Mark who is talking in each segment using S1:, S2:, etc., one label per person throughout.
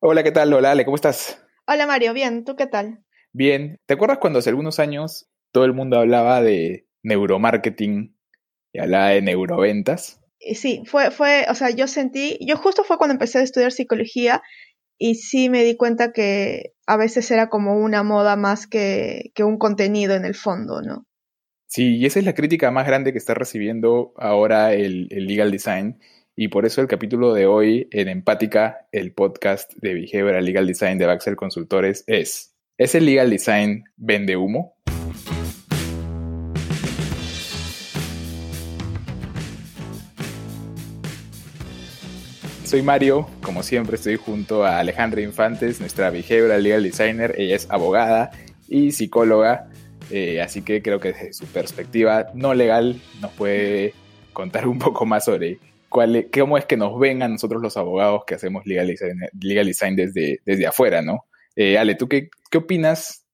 S1: Hola, ¿qué tal? Hola, Ale, ¿cómo estás?
S2: Hola Mario, bien, ¿tú qué tal?
S1: Bien. ¿Te acuerdas cuando hace algunos años todo el mundo hablaba de neuromarketing y hablaba de neuroventas?
S2: Sí, fue, fue, o sea, yo sentí, yo justo fue cuando empecé a estudiar psicología y sí me di cuenta que a veces era como una moda más que, que un contenido en el fondo, ¿no?
S1: Sí, y esa es la crítica más grande que está recibiendo ahora el, el legal design. Y por eso el capítulo de hoy en Empática, el podcast de Behavioral Legal Design de Baxel Consultores, es ¿Es el legal design vende humo? Soy Mario, como siempre estoy junto a Alejandra Infantes, nuestra behavioral legal designer. Ella es abogada y psicóloga, eh, así que creo que desde su perspectiva no legal nos puede contar un poco más sobre cuál, cómo es que nos ven a nosotros los abogados que hacemos legal design, desde, desde afuera, ¿no? Eh, Ale, ¿tú qué, qué opinas?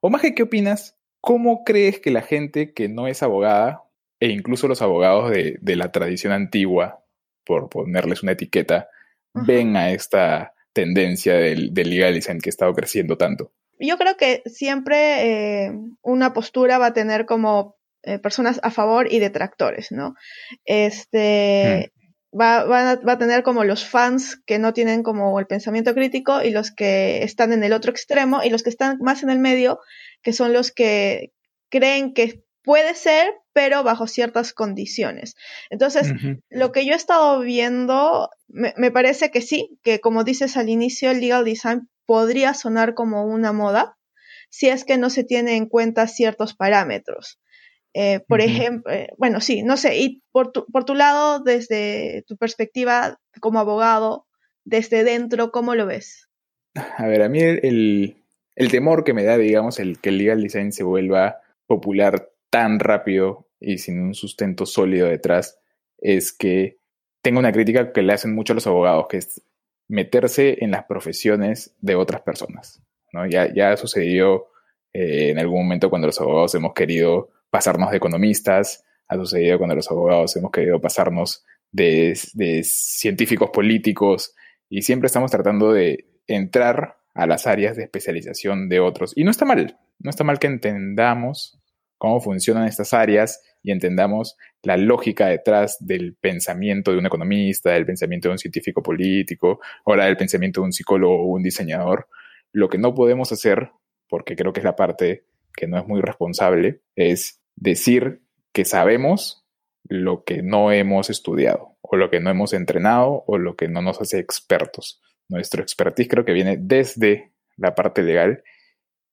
S1: O más que qué opinas, ¿cómo crees que la gente que no es abogada, e incluso los abogados de, de la tradición antigua, por ponerles una etiqueta, ven a esta tendencia del, del legal design que ha estado creciendo tanto?
S2: Yo creo que siempre eh, una postura va a tener como eh, personas a favor y detractores, ¿no? Este, va, va, va, a tener como los fans que no tienen como el pensamiento crítico y los que están en el otro extremo y los que están más en el medio, que son los que creen que puede ser, pero bajo ciertas condiciones. Entonces, lo que yo he estado viendo, me, me, parece que sí, que como dices al inicio, el legal design podría sonar como una moda si es que no se tiene en cuenta ciertos parámetros. Eh, por uh -huh. ejemplo, eh, bueno, sí, no sé, y por tu, por tu lado, desde tu perspectiva como abogado, desde dentro, ¿cómo lo ves?
S1: A ver, a mí el, el, el temor que me da, digamos, el que el legal design se vuelva popular tan rápido y sin un sustento sólido detrás, es que tengo una crítica que le hacen mucho a los abogados, que es meterse en las profesiones de otras personas. ¿no? Ya, ya sucedió eh, en algún momento cuando los abogados hemos querido pasarnos de economistas, ha sucedido cuando los abogados hemos querido pasarnos de, científicos políticos y siempre estamos tratando de entrar a las áreas de especialización de otros. Y no está mal, no está mal que entendamos cómo funcionan estas áreas y entendamos la lógica detrás del pensamiento de un economista, del pensamiento de un científico político, ahora del pensamiento de un psicólogo o un diseñador. Lo que no podemos hacer, porque creo que es la parte que no es muy responsable, es decir que sabemos lo que no hemos estudiado, o lo que no hemos entrenado, o lo que no nos hace expertos. Nuestro expertise creo que viene desde la parte legal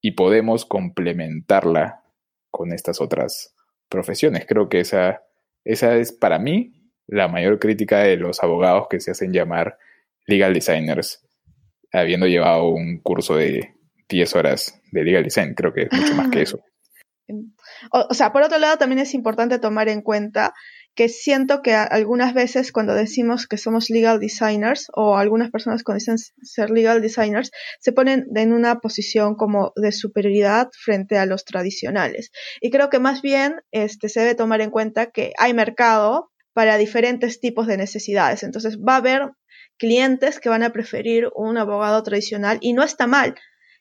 S1: y podemos complementarla con estas otras profesiones. Creo que esa, esa es para mí la mayor crítica de los abogados que se hacen llamar legal designers, habiendo llevado un curso de 10 horas de legal design. Creo que es mucho más que eso.
S2: O, sea, por otro lado, también es importante tomar en cuenta que siento que algunas veces cuando decimos que somos legal designers o algunas personas cuando dicen ser legal designers se ponen en una posición como de superioridad frente a los tradicionales. Y creo que más bien este, se debe tomar en cuenta que hay mercado para diferentes tipos de necesidades. Entonces va a haber clientes que van a preferir un abogado tradicional y no está mal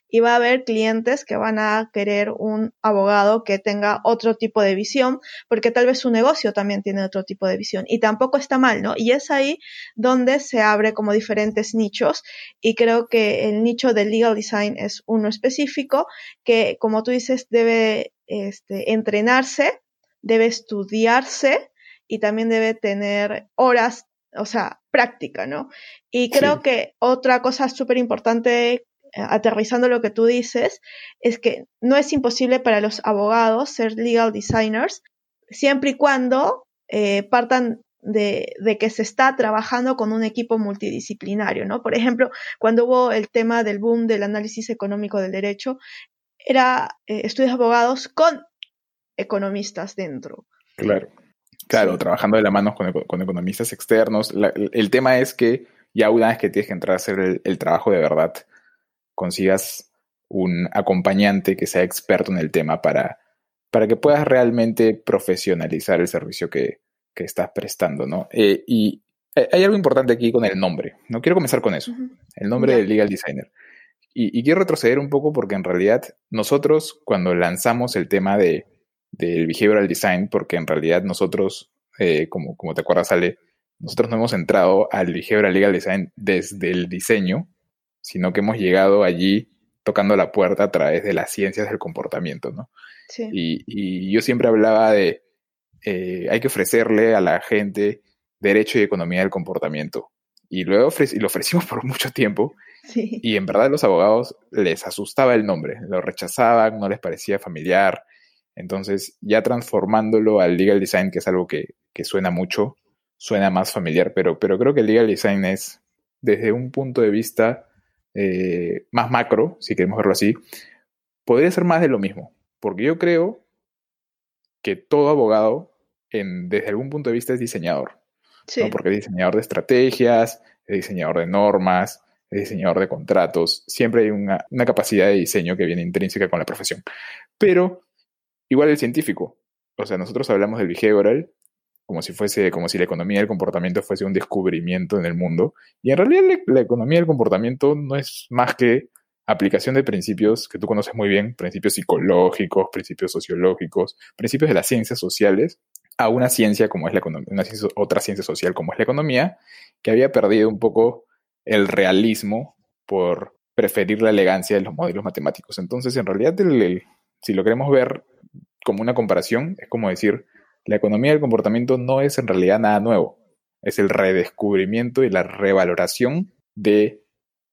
S2: y va a haber clientes que van a querer un abogado que tenga otro tipo de visión, porque tal vez su negocio también tiene otro tipo de visión y tampoco está mal, ¿no? Y es ahí donde se abre como diferentes nichos y creo que el nicho del legal design es uno específico que, como tú dices, debe este, entrenarse, debe estudiarse y también debe tener horas o sea, práctica, ¿no? Y creo sí. que otra cosa súper importante aterrizando lo que tú dices, es que no es imposible para los abogados ser legal designers siempre y cuando eh, partan de, de, que se está trabajando con un equipo multidisciplinario, ¿no? Por ejemplo, cuando hubo el tema del boom del análisis económico del derecho, era eh, estudios de abogados con economistas dentro.
S1: Claro, claro, sí. trabajando de la mano con, con economistas externos. La, el tema es que ya una vez que tienes que entrar a hacer el, el trabajo de verdad, consigas un acompañante que sea experto en el tema para, para que puedas realmente profesionalizar el servicio que, que estás prestando, ¿no? Eh, y hay algo importante aquí con el nombre. No quiero comenzar con eso. El nombre del legal designer. Y, quiero retroceder un poco porque en realidad nosotros cuando lanzamos el tema de, del behavioral design, porque en realidad nosotros, eh, como, como te acuerdas, Ale, nosotros no hemos entrado al behavioral legal design desde el diseño, sino que hemos llegado allí tocando la puerta a través de las ciencias del comportamiento, ¿no? Sí. Y, yo siempre hablaba de, eh, hay que ofrecerle a la gente derecho y economía del comportamiento. Y luego y lo ofrecimos por mucho tiempo. Sí. Y en verdad los abogados les asustaba el nombre, lo rechazaban, no les parecía familiar. Entonces, ya transformándolo al legal design, que es algo que, que suena mucho, suena más familiar, pero, pero creo que el legal design es, desde un punto de vista eh, más macro, si queremos verlo así, podría ser más de lo mismo. Porque yo creo que todo abogado, en, desde algún punto de vista, es diseñador. Porque es diseñador de estrategias, es diseñador de normas, es diseñador de contratos. Siempre hay una, una capacidad de diseño que viene intrínseca con la profesión. Pero igual el científico. O sea, nosotros hablamos del behavioral como si fuese, como si la economía del comportamiento fuese un descubrimiento en el mundo. Y en realidad la, economía del comportamiento no es más que aplicación de principios que tú conoces muy bien, principios psicológicos, principios sociológicos, principios de las ciencias sociales, a una ciencia como es la economía, una otra ciencia social como es la economía, que había perdido un poco el realismo por preferir la elegancia de los modelos matemáticos. Entonces, en realidad, si lo queremos ver como una comparación, es como decir, la economía del comportamiento no es en realidad nada nuevo, es el redescubrimiento y la revaloración de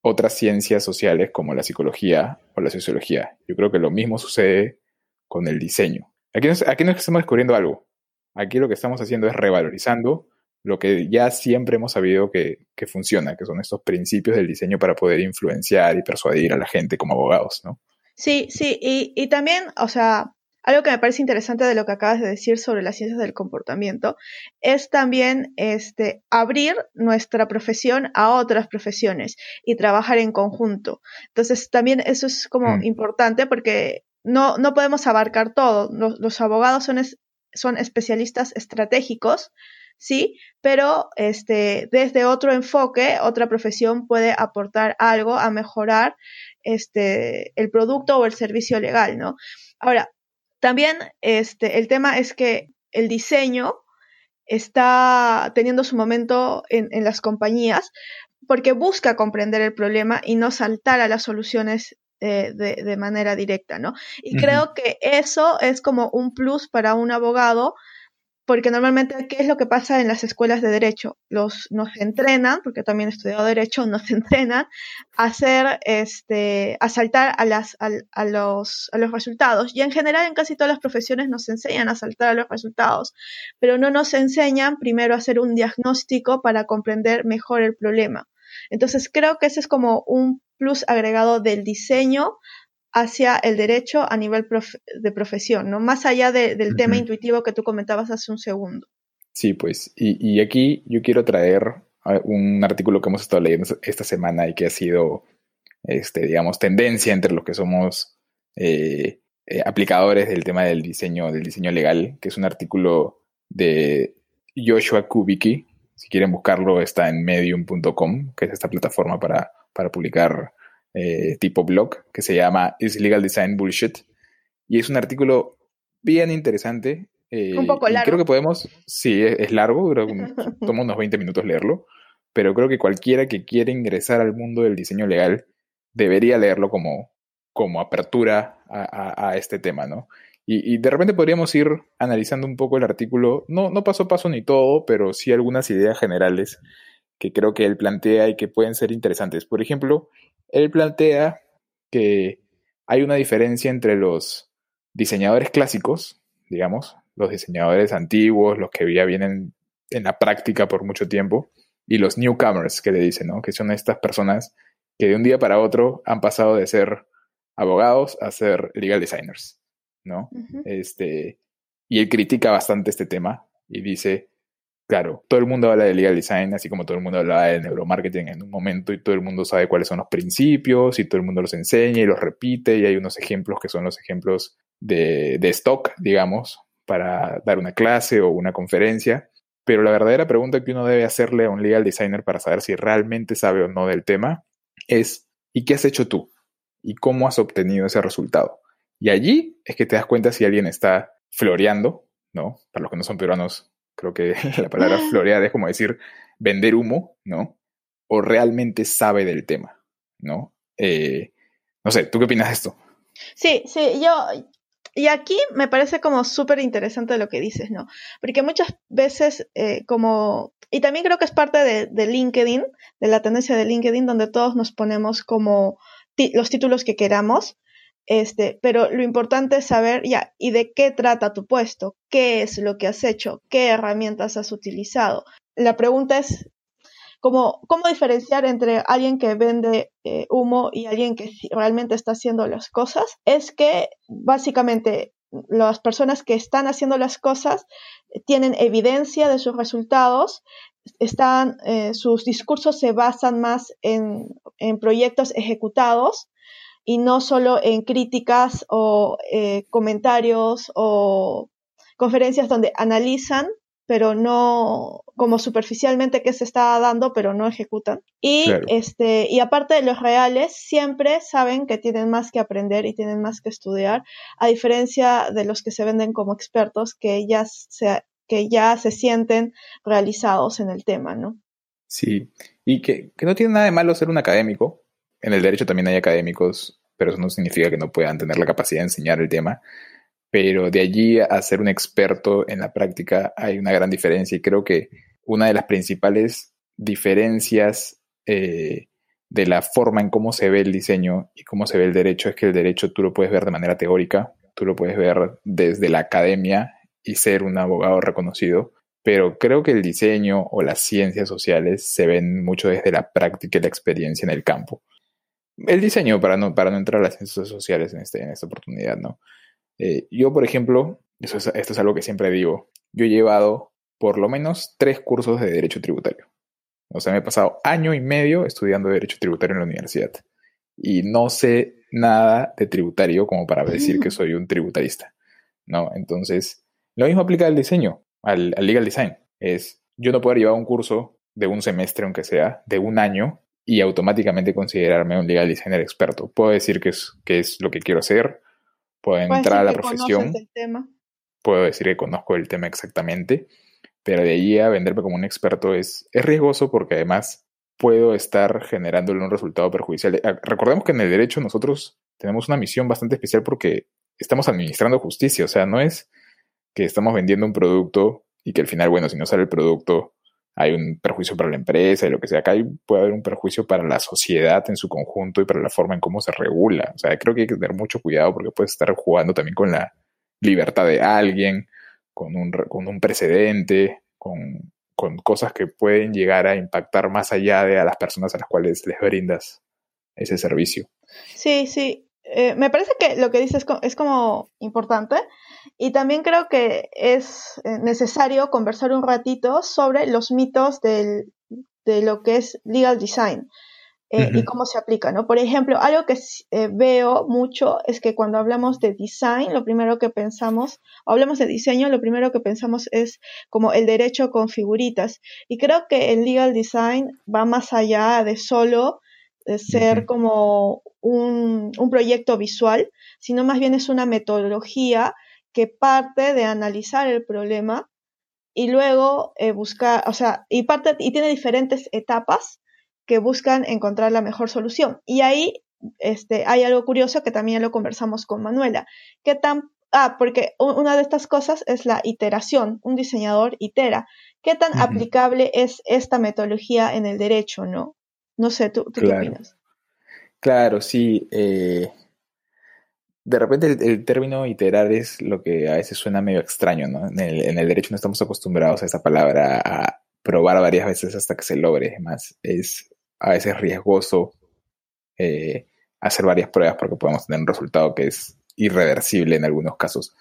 S1: otras ciencias sociales como la psicología o la sociología. Yo creo que lo mismo sucede con el diseño. Aquí no, aquí no estamos descubriendo algo, aquí lo que estamos haciendo es revalorizando lo que ya siempre hemos sabido que, que, funciona, que son estos principios del diseño para poder influenciar y persuadir a la gente como abogados, ¿no?
S2: Sí, sí, y, y también, o sea, algo que me parece interesante de lo que acabas de decir sobre las ciencias del comportamiento es también este, abrir nuestra profesión a otras profesiones y trabajar en conjunto. Entonces, también eso es como mm. importante porque no, no podemos abarcar todo. Los, abogados son, son especialistas estratégicos, sí, pero este, desde otro enfoque, otra profesión puede aportar algo a mejorar este, el producto o el servicio legal, ¿no? Ahora, también este, el tema es que el diseño está teniendo su momento en, las compañías porque busca comprender el problema y no saltar a las soluciones eh, de, manera directa, ¿no? Y creo que eso es como un plus para un abogado porque normalmente, ¿qué es lo que pasa en las escuelas de derecho? Los, nos entrenan, porque también he estudiado derecho, nos entrenan a hacer, este, a saltar a, las, a, los, a los resultados. Y en general, en casi todas las profesiones nos enseñan a saltar a los resultados, pero no nos enseñan primero a hacer un diagnóstico para comprender mejor el problema. Entonces, creo que ese es como un plus agregado del diseño hacia el derecho a nivel de profesión, ¿no? Más allá del tema intuitivo que tú comentabas hace un segundo.
S1: Sí, pues, y, aquí yo quiero traer un artículo que hemos estado leyendo esta semana y que ha sido, este, digamos, tendencia entre los que somos eh, eh, aplicadores del tema del diseño, del diseño legal, que es un artículo de Joshua Kubicki. Si quieren buscarlo, está en medium.com, que es esta plataforma para, para publicar eh, tipo blog que se llama Is Legal Design Bullshit. Y es un artículo bien interesante.
S2: Eh, un poco largo.
S1: Creo que podemos, sí, es, largo, creo que toma unos 20 minutos leerlo, pero creo que cualquiera que quiera ingresar al mundo del diseño legal debería leerlo como, como apertura a, este tema, ¿no? Y, de repente podríamos ir analizando un poco el artículo, no, no paso a paso ni todo, pero sí algunas ideas generales que creo que él plantea y que pueden ser interesantes. Por ejemplo, él plantea que hay una diferencia entre los diseñadores clásicos, digamos, los diseñadores antiguos, los que ya vienen en la práctica por mucho tiempo, y los newcomers, que le dicen, ¿no? Que son estas personas que de un día para otro han pasado de ser abogados a ser legal designers, ¿no? Este, y él critica bastante este tema y dice, Claro, todo el mundo habla de legal design, así como todo el mundo habla de neuromarketing en un momento y todo el mundo sabe cuáles son los principios y todo el mundo los enseña y los repite y hay unos ejemplos que son los ejemplos de, stock, digamos, para dar una clase o una conferencia. pero la verdadera pregunta que uno debe hacerle a un legal designer para saber si realmente sabe o no del tema es, ¿y qué has hecho tú? ¿Y cómo has obtenido ese resultado? Y allí es que te das cuenta si alguien está floreando, ¿no? Para los que no son peruanos, creo que la palabra florear es como decir vender humo, ¿no? O realmente sabe del tema, ¿no? Eh, no sé, ¿tú qué opinas de esto?
S2: Sí, sí, yo, y aquí me parece como súper interesante lo que dices, ¿no? Porque muchas veces eh, como, y también creo que es parte de, de, LinkedIn, de la tendencia de LinkedIn, donde todos nos ponemos como los títulos que queramos, este, pero lo importante es saber, ya, ¿y de qué trata tu puesto? ¿Qué es lo que has hecho? ¿Qué herramientas has utilizado? La pregunta es, ¿cómo, cómo diferenciar entre alguien que vende eh, humo y alguien que realmente está haciendo las cosas? Es que básicamente las personas que están haciendo las cosas tienen evidencia de sus resultados, están, eh, sus discursos se basan más en proyectos ejecutados y no solo en críticas o eh, comentarios o conferencias donde analizan, pero no como superficialmente qué se está dando, pero no ejecutan. Y este y aparte de los reales, siempre saben que tienen más que aprender y tienen más que estudiar, a diferencia de los que se venden como expertos que ya se que ya se sienten realizados en el tema, ¿no?
S1: Sí, y que, que no tiene nada de malo ser un académico, en el derecho también hay académicos, pero eso no significa que no puedan tener la capacidad de enseñar el tema. Pero de allí a ser un experto en la práctica hay una gran diferencia y creo que una de las principales diferencias eh, de la forma en cómo se ve el diseño y cómo se ve el derecho es que el derecho tú lo puedes ver de manera teórica, tú lo puedes ver desde la academia y ser un abogado reconocido, pero creo que el diseño o las ciencias sociales se ven mucho desde la práctica y la experiencia en el campo el diseño, para no, para no entrar a las ciencias sociales en, este, en esta oportunidad, ¿no? Eh, yo, por ejemplo, eso esto es algo que siempre digo, yo he llevado por lo menos tres cursos de Derecho Tributario. O sea, me he pasado año y medio estudiando Derecho Tributario en la universidad. Y no sé nada de tributario como para decir que soy un tributarista, ¿no? Entonces, lo mismo aplica al diseño, al, al legal design. Es, yo no puedo llevar un curso de un semestre, aunque sea, de un año, y automáticamente considerarme un legal designer experto. Puedo decir que es, que es lo que quiero hacer, puedo entrar a la profesión, puedo decir que conozco el tema exactamente, pero de ahí a venderme como un experto es, es riesgoso porque además puedo estar generándole un resultado perjudicial. Ah, recordemos que en el derecho nosotros tenemos una misión bastante especial porque estamos administrando justicia, o sea, no es que estamos vendiendo un producto y que al final, bueno, si no sale el producto, hay un perjuicio para la empresa y lo que sea. Acá puede haber un perjuicio para la sociedad en su conjunto y para la forma en cómo se regula. O sea, creo que hay que tener mucho cuidado porque puedes estar jugando también con la libertad de alguien, con un, con un precedente, con, con cosas que pueden llegar a impactar más allá de a las personas a las cuales les brindas ese servicio.
S2: Sí, sí. Eh, me parece que lo que dices es como importante y también creo que es eh, necesario conversar un ratito sobre los mitos de lo que es legal design eh, y cómo se aplica, ¿no? Por ejemplo, algo que veo mucho es que cuando hablamos de design, lo primero que pensamos, o hablamos de diseño, lo primero que pensamos es como el derecho con figuritas. Y creo que el legal design va más allá de solo de ser como un, proyecto visual, sino más bien es una metodología que parte de analizar el problema y luego eh, buscar, o sea, y parte y tiene diferentes etapas que buscan encontrar la mejor solución. Y ahí este, hay algo curioso que también lo conversamos con Manuela. ¿Qué tan Ah, porque una de estas cosas es la iteración. Un diseñador itera. ¿Qué tan aplicable es esta metodología en el derecho, no? No sé, ¿tú, qué opinas?
S1: Claro, sí. Eh, de repente el, término iterar es lo que a veces suena medio extraño, ¿no? En el, derecho no estamos acostumbrados a esa palabra, a probar varias veces hasta que se logre. Más es a veces riesgoso eh, hacer varias pruebas porque podemos tener un resultado que es irreversible en algunos casos.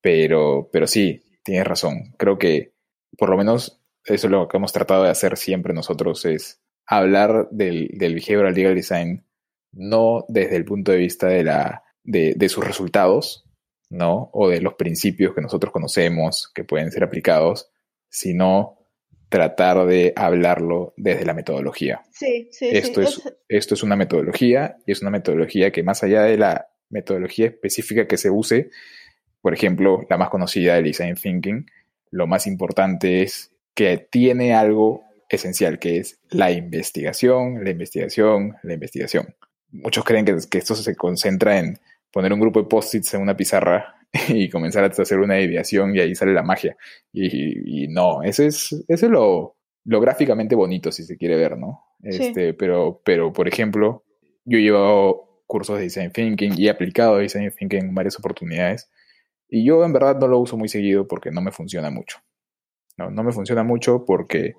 S1: Pero, pero sí, tienes razón. Creo que por lo menos eso es lo que hemos tratado de hacer siempre nosotros, es hablar del, del behavioral legal design no desde el punto de vista de, la, de, sus resultados, ¿no? O de los principios que nosotros conocemos que pueden ser aplicados, sino tratar de hablarlo desde la metodología.
S2: Sí, sí,
S1: esto
S2: sí.
S1: Es, Esto es una metodología y es una metodología que más allá de la metodología específica que se use, por ejemplo, la más conocida del design thinking, lo más importante es que tiene algo esencial, que es la investigación, la investigación, la investigación. Muchos creen que, que esto se concentra en poner un grupo de post-its en una pizarra y comenzar a hacer una ideación y ahí sale la magia. Y, y no, eso es, eso es lo, lo, gráficamente bonito, si se quiere ver, ¿no? Este, sí. pero, pero, por ejemplo, yo he llevado cursos de Design Thinking y he aplicado Design Thinking en varias oportunidades y yo en verdad no lo uso muy seguido porque no me funciona mucho. No, no me funciona mucho porque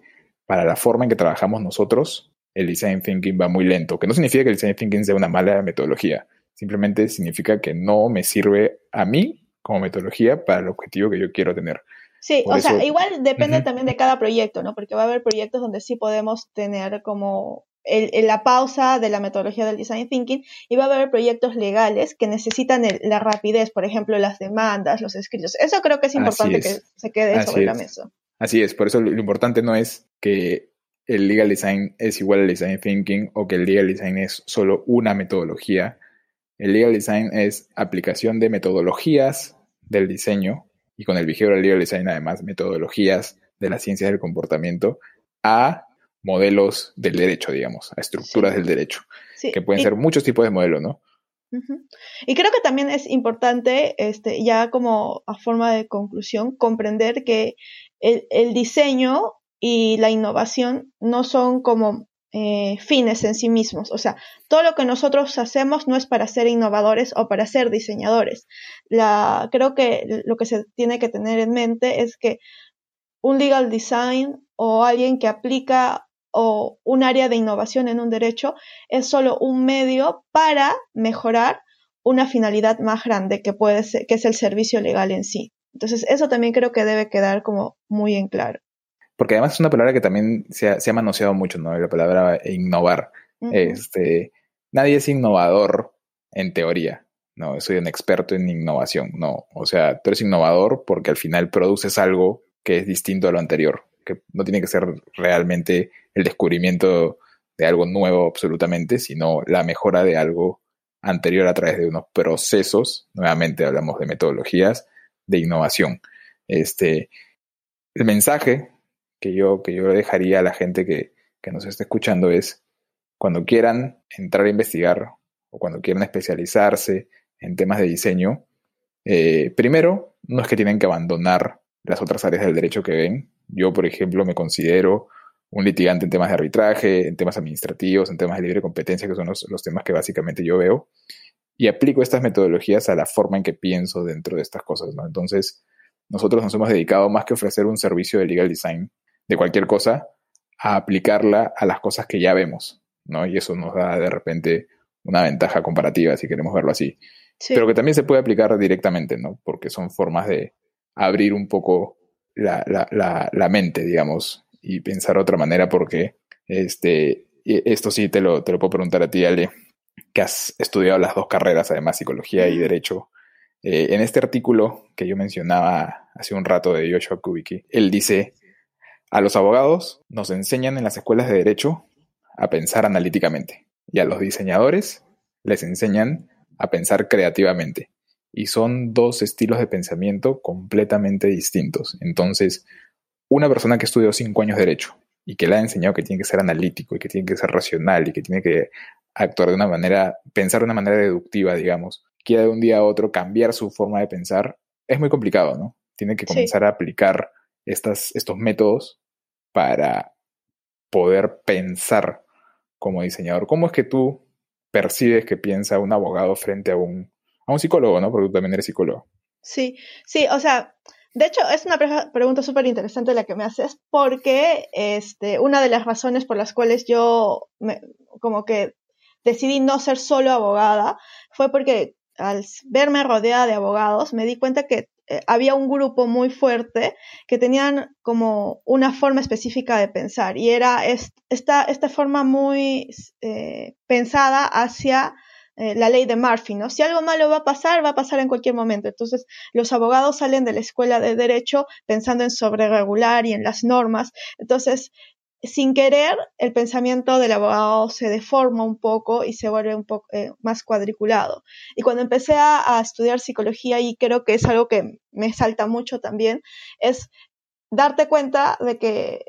S1: para la forma en que trabajamos nosotros, el Design Thinking va muy lento, que no significa que el Design Thinking sea una mala metodología, simplemente significa que no me sirve a mí como metodología para el objetivo que yo quiero tener.
S2: Sí, Por o eso, sea, igual depende uh -huh. también de cada proyecto, ¿no? Porque va a haber proyectos donde sí podemos tener como el, el, la pausa de la metodología del design thinking y va a haber proyectos legales que necesitan el, la rapidez, por ejemplo, las demandas, los escritos. Eso creo que es importante es. que se quede Así sobre es. la mesa.
S1: Así es, por eso lo importante no es que el legal design es igual al design thinking o que el legal design es solo una metodología. El legal design es aplicación de metodologías del diseño y con el behavioral legal design además metodologías de las ciencias del comportamiento a modelos del derecho, digamos, a estructuras sí. del derecho, sí. que pueden y, ser muchos tipos de modelos, ¿no?
S2: Uh -huh. Y creo que también es importante, este, ya como a forma de conclusión, comprender que el, el diseño y la innovación no son como eh, fines en sí mismos. O sea, todo lo que nosotros hacemos no es para ser innovadores o para ser diseñadores. La, creo que lo que se tiene que tener en mente es que un legal design o alguien que aplica o un área de innovación en un derecho es solo un medio para mejorar una finalidad más grande que puede ser, que es el servicio legal en sí. Entonces, eso también creo que debe quedar como muy en claro.
S1: Porque además es una palabra que también se ha, se ha manoseado mucho, ¿no? La palabra innovar. Uh -huh. Este, nadie es innovador en teoría. No, soy un experto en innovación. No, o sea, tú eres innovador porque al final produces algo que es distinto a lo anterior, que no tiene que ser realmente el descubrimiento de algo nuevo absolutamente, sino la mejora de algo anterior a través de unos procesos, nuevamente hablamos de metodologías de innovación. Este, el mensaje que yo, que yo dejaría a la gente que, que nos está escuchando es, cuando quieran entrar a investigar o cuando quieran especializarse en temas de diseño, eh, primero, no es que tienen que abandonar las otras áreas del derecho que ven. Yo, por ejemplo, me considero un litigante en temas de arbitraje, en temas administrativos, en temas de libre competencia, que son los, los, temas que básicamente yo veo, y aplico estas metodologías a la forma en que pienso dentro de estas cosas. Entonces, nosotros nos hemos dedicado más que ofrecer un servicio de legal design de cualquier cosa, a aplicarla a las cosas que ya vemos, ¿no? Y eso nos da de repente una ventaja comparativa, si queremos verlo así. Sí. Pero que también se puede aplicar directamente, ¿no? Porque son formas de abrir un poco la, la, la, la mente, digamos, y pensar de otra manera, porque este, esto sí te lo, te lo puedo preguntar a ti, Ale, que has estudiado las dos carreras, además, psicología y derecho. Eh, en este artículo que yo mencionaba hace un rato de Joshua Kubicki, él dice, a los abogados nos enseñan en las escuelas de derecho a pensar analíticamente y a los diseñadores les enseñan a pensar creativamente. Y son dos estilos de pensamiento completamente distintos. Entonces, una persona que estudió cinco años de derecho y que le ha enseñado que tiene que ser analítico y que tiene que ser racional y que tiene que actuar de una manera, pensar de una manera deductiva, digamos, quiera de un día a otro cambiar su forma de pensar, es muy complicado, ¿no? Tiene que comenzar sí. a aplicar estos métodos para poder pensar como diseñador. ¿Cómo es que tú percibes que piensa un abogado frente a un, a un psicólogo, ¿no? Porque tú también eres psicólogo.
S2: Sí, sí, o sea, de hecho, es una pre pregunta súper interesante la que me haces, porque este, una de las razones por las cuales yo me, como que decidí no ser solo abogada fue porque al verme rodeada de abogados me di cuenta que eh, había un grupo muy fuerte que tenían como una forma específica de pensar y era esta, esta forma muy eh, pensada hacia eh, la ley de Murphy, ¿no? Si algo malo va a pasar, va a pasar en cualquier momento. Entonces, los abogados salen de la escuela de derecho pensando en sobreregular y en las normas. Entonces, sin querer, el pensamiento del abogado se deforma un poco y se vuelve un poco eh, más cuadriculado. Y cuando empecé a, estudiar psicología, y creo que es algo que me salta mucho también, es darte cuenta de que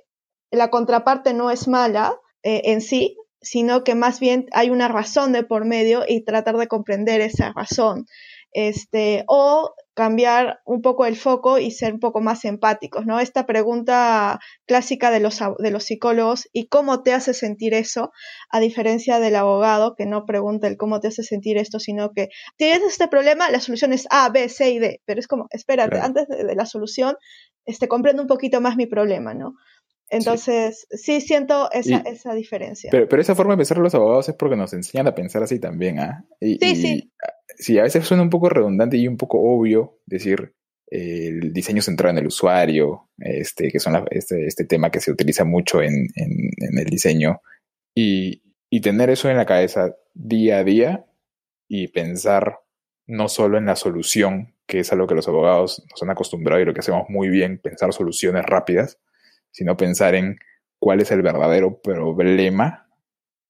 S2: la contraparte no es mala eh, en sí, sino que más bien hay una razón de por medio y tratar de comprender esa razón. Este, o cambiar un poco el foco y ser un poco más empáticos, ¿no? Esta pregunta clásica de los, de los psicólogos y cómo te hace sentir eso, a diferencia del abogado que no pregunta el cómo te hace sentir esto, sino que tienes este problema, la solución es A, B, C y D, pero es como, espérate, antes de, la solución, este, comprendo un poquito más mi problema, ¿no? Entonces, sí, siento esa, esa diferencia.
S1: Pero, pero, esa forma de pensar los abogados es porque nos enseñan a pensar así también, ¿ah?
S2: sí, sí.
S1: Sí, a veces suena un poco redundante y un poco obvio decir el diseño centrado en el usuario, este, que son este, este, tema que se utiliza mucho en, en, el diseño, y, y tener eso en la cabeza día a día y pensar no solo en la solución, que es a lo que los abogados nos han acostumbrado y lo que hacemos muy bien, pensar soluciones rápidas, sino pensar en cuál es el verdadero problema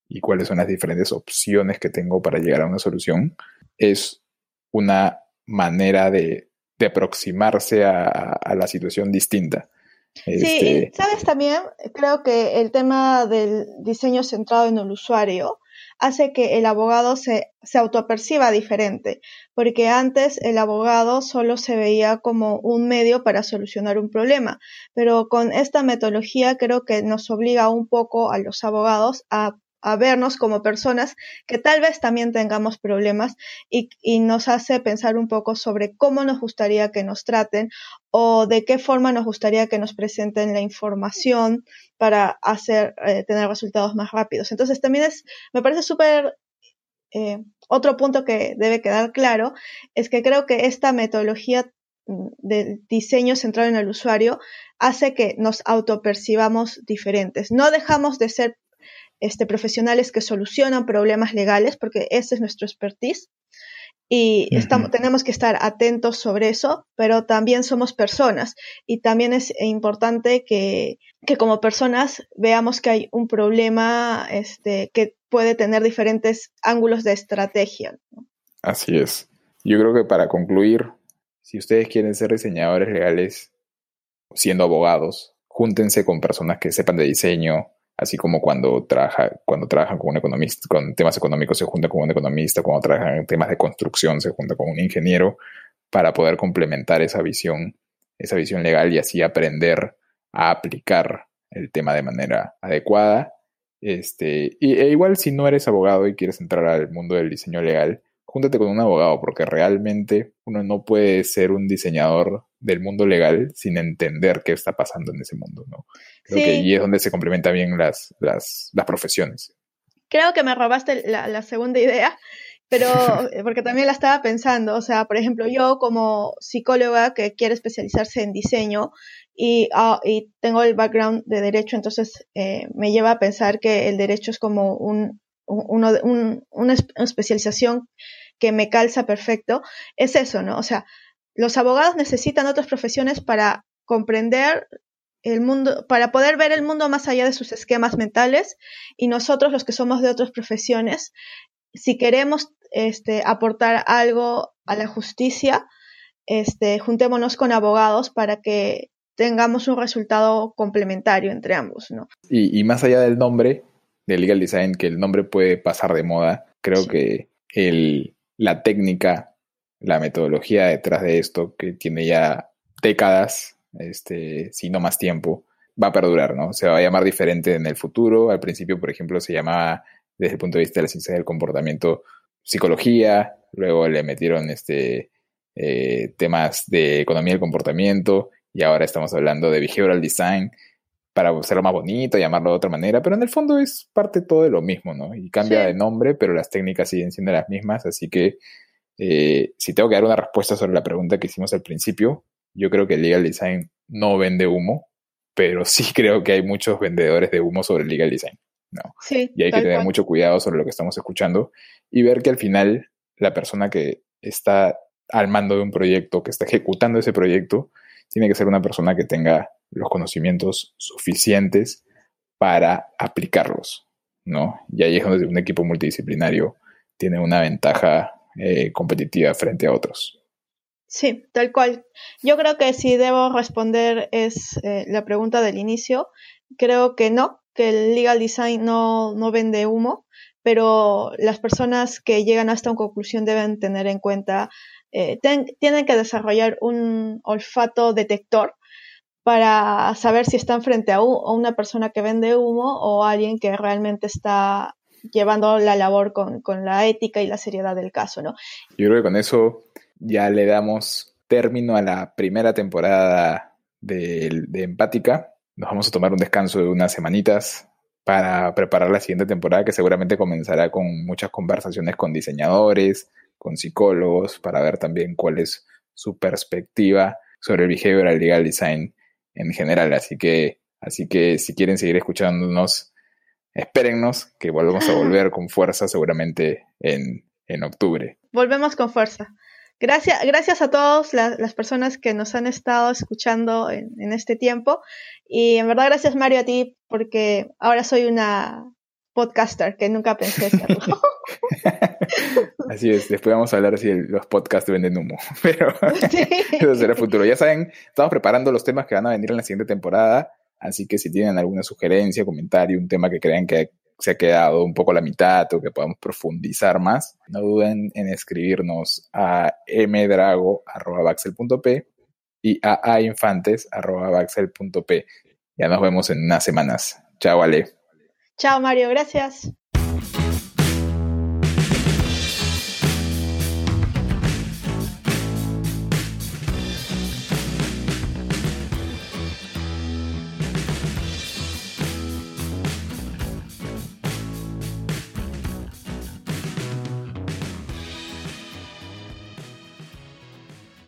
S1: y cuáles son las diferentes opciones que tengo para llegar a una solución, es una manera de, aproximarse a, la situación distinta.
S2: Sí, este sabes también, creo que el tema del diseño centrado en el usuario hace que el abogado se, se autoperciba diferente, porque antes el abogado solo se veía como un medio para solucionar un problema, pero con esta metodología creo que nos obliga un poco a los abogados a a vernos como personas que tal vez también tengamos problemas y, nos hace pensar un poco sobre cómo nos gustaría que nos traten o de qué forma nos gustaría que nos presenten la información para hacer eh, tener resultados más rápidos. Entonces también es, me parece súper eh, otro punto que debe quedar claro es que creo que esta metodología de diseño centrado en el usuario hace que nos autopercibamos diferentes. No dejamos de ser este, profesionales que solucionan problemas legales, porque ese es nuestro expertise. Y estamos, tenemos que estar atentos sobre eso, pero también somos personas y también es importante que, que como personas veamos que hay un problema este, que puede tener diferentes ángulos de estrategia.
S1: Así es. Yo creo que para concluir, si ustedes quieren ser diseñadores legales siendo abogados, júntense con personas que sepan de diseño, así como cuando, trabaja, cuando trabajan con un economista, con temas económicos se junta con un economista, cuando trabajan en temas de construcción se junta con un ingeniero para poder complementar esa visión, esa visión legal y así aprender a aplicar el tema de manera adecuada. Este, e igual si no eres abogado y quieres entrar al mundo del diseño legal, júntate con un abogado, porque realmente uno no puede ser un diseñador del mundo legal sin entender qué está pasando en ese mundo, ¿no? Creo que ahí es donde se complementan bien las, las, las profesiones.
S2: Creo que me robaste la, la segunda idea, pero porque también la estaba pensando, o sea, por ejemplo, yo como psicóloga que quiere especializarse en diseño y, ah, y tengo el background de derecho, entonces eh, me lleva a pensar que el derecho es como un, una especialización que me calza perfecto, es eso, ¿no? O sea, los abogados necesitan otras profesiones para comprender el mundo, para poder ver el mundo más allá de sus esquemas mentales y nosotros los que somos de otras profesiones, si queremos este, aportar algo a la justicia, este, juntémonos con abogados para que tengamos un resultado complementario entre ambos, ¿no?
S1: Y más allá del nombre, de legal design, que el nombre puede pasar de moda. Creo que el, la técnica, la metodología detrás de esto, que tiene ya décadas, este, si no más tiempo, va a perdurar, ¿no? Se va a llamar diferente en el futuro. Al principio, por ejemplo, se llamaba, desde el punto de vista de la ciencia del comportamiento, psicología, luego le metieron este, eh, temas de economía del comportamiento, y ahora estamos hablando de behavioral design para hacerlo más bonito, llamarlo de otra manera, pero en el fondo es parte todo de lo mismo, ¿no? Y cambia de nombre, pero las técnicas siguen siendo las mismas, así que eh, si tengo que dar una respuesta sobre la pregunta que hicimos al principio, yo creo que legal design no vende humo, pero sí creo que hay muchos vendedores de humo sobre legal design. ¿no?
S2: Sí,
S1: y hay que tener mucho cuidado sobre lo que estamos escuchando y ver que al final la persona que está al mando de un proyecto, que está ejecutando ese proyecto, tiene que ser una persona que tenga los conocimientos suficientes para aplicarlos, ¿no? Y ahí es donde un equipo multidisciplinario tiene una ventaja eh, competitiva frente a otros.
S2: Sí, tal cual. Yo creo que si debo responder es eh, la pregunta del inicio. Creo que no, que el legal design no, no vende humo, pero las personas que llegan a esta conclusión deben tener en cuenta, eh, tienen que desarrollar un olfato detector para saber si están frente a, una persona que vende humo o alguien que realmente está llevando la labor con, la ética y la seriedad del caso, ¿no?
S1: Yo creo que con eso ya le damos término a la primera temporada de, de Empática. Nos vamos a tomar un descanso de unas semanitas para preparar la siguiente temporada que seguramente comenzará con muchas conversaciones con diseñadores, con psicólogos, para ver también cuál es su perspectiva sobre el behavioral legal design en general. Así que, así que si quieren seguir escuchándonos, espérennos que volvemos a volver con fuerza seguramente en, en octubre.
S2: Volvemos con fuerza. Gracias, gracias a todas las personas que nos han estado escuchando en, en, este tiempo. Y en verdad, gracias Mario a ti, porque ahora soy una podcaster que nunca pensé serlo.
S1: Así es, después vamos a hablar si los podcasts venden humo, pero eso será futuro. Ya saben, estamos preparando los temas que van a venir en la siguiente temporada, así que si tienen alguna sugerencia, comentario, un tema que crean que se ha quedado un poco a la mitad o que podamos profundizar más, no duden en escribirnos a mdrago.baxel.p y a ainfantes.baxel.p. Ya nos vemos en unas semanas. Chao, Ale.
S2: Chao, Mario. Gracias.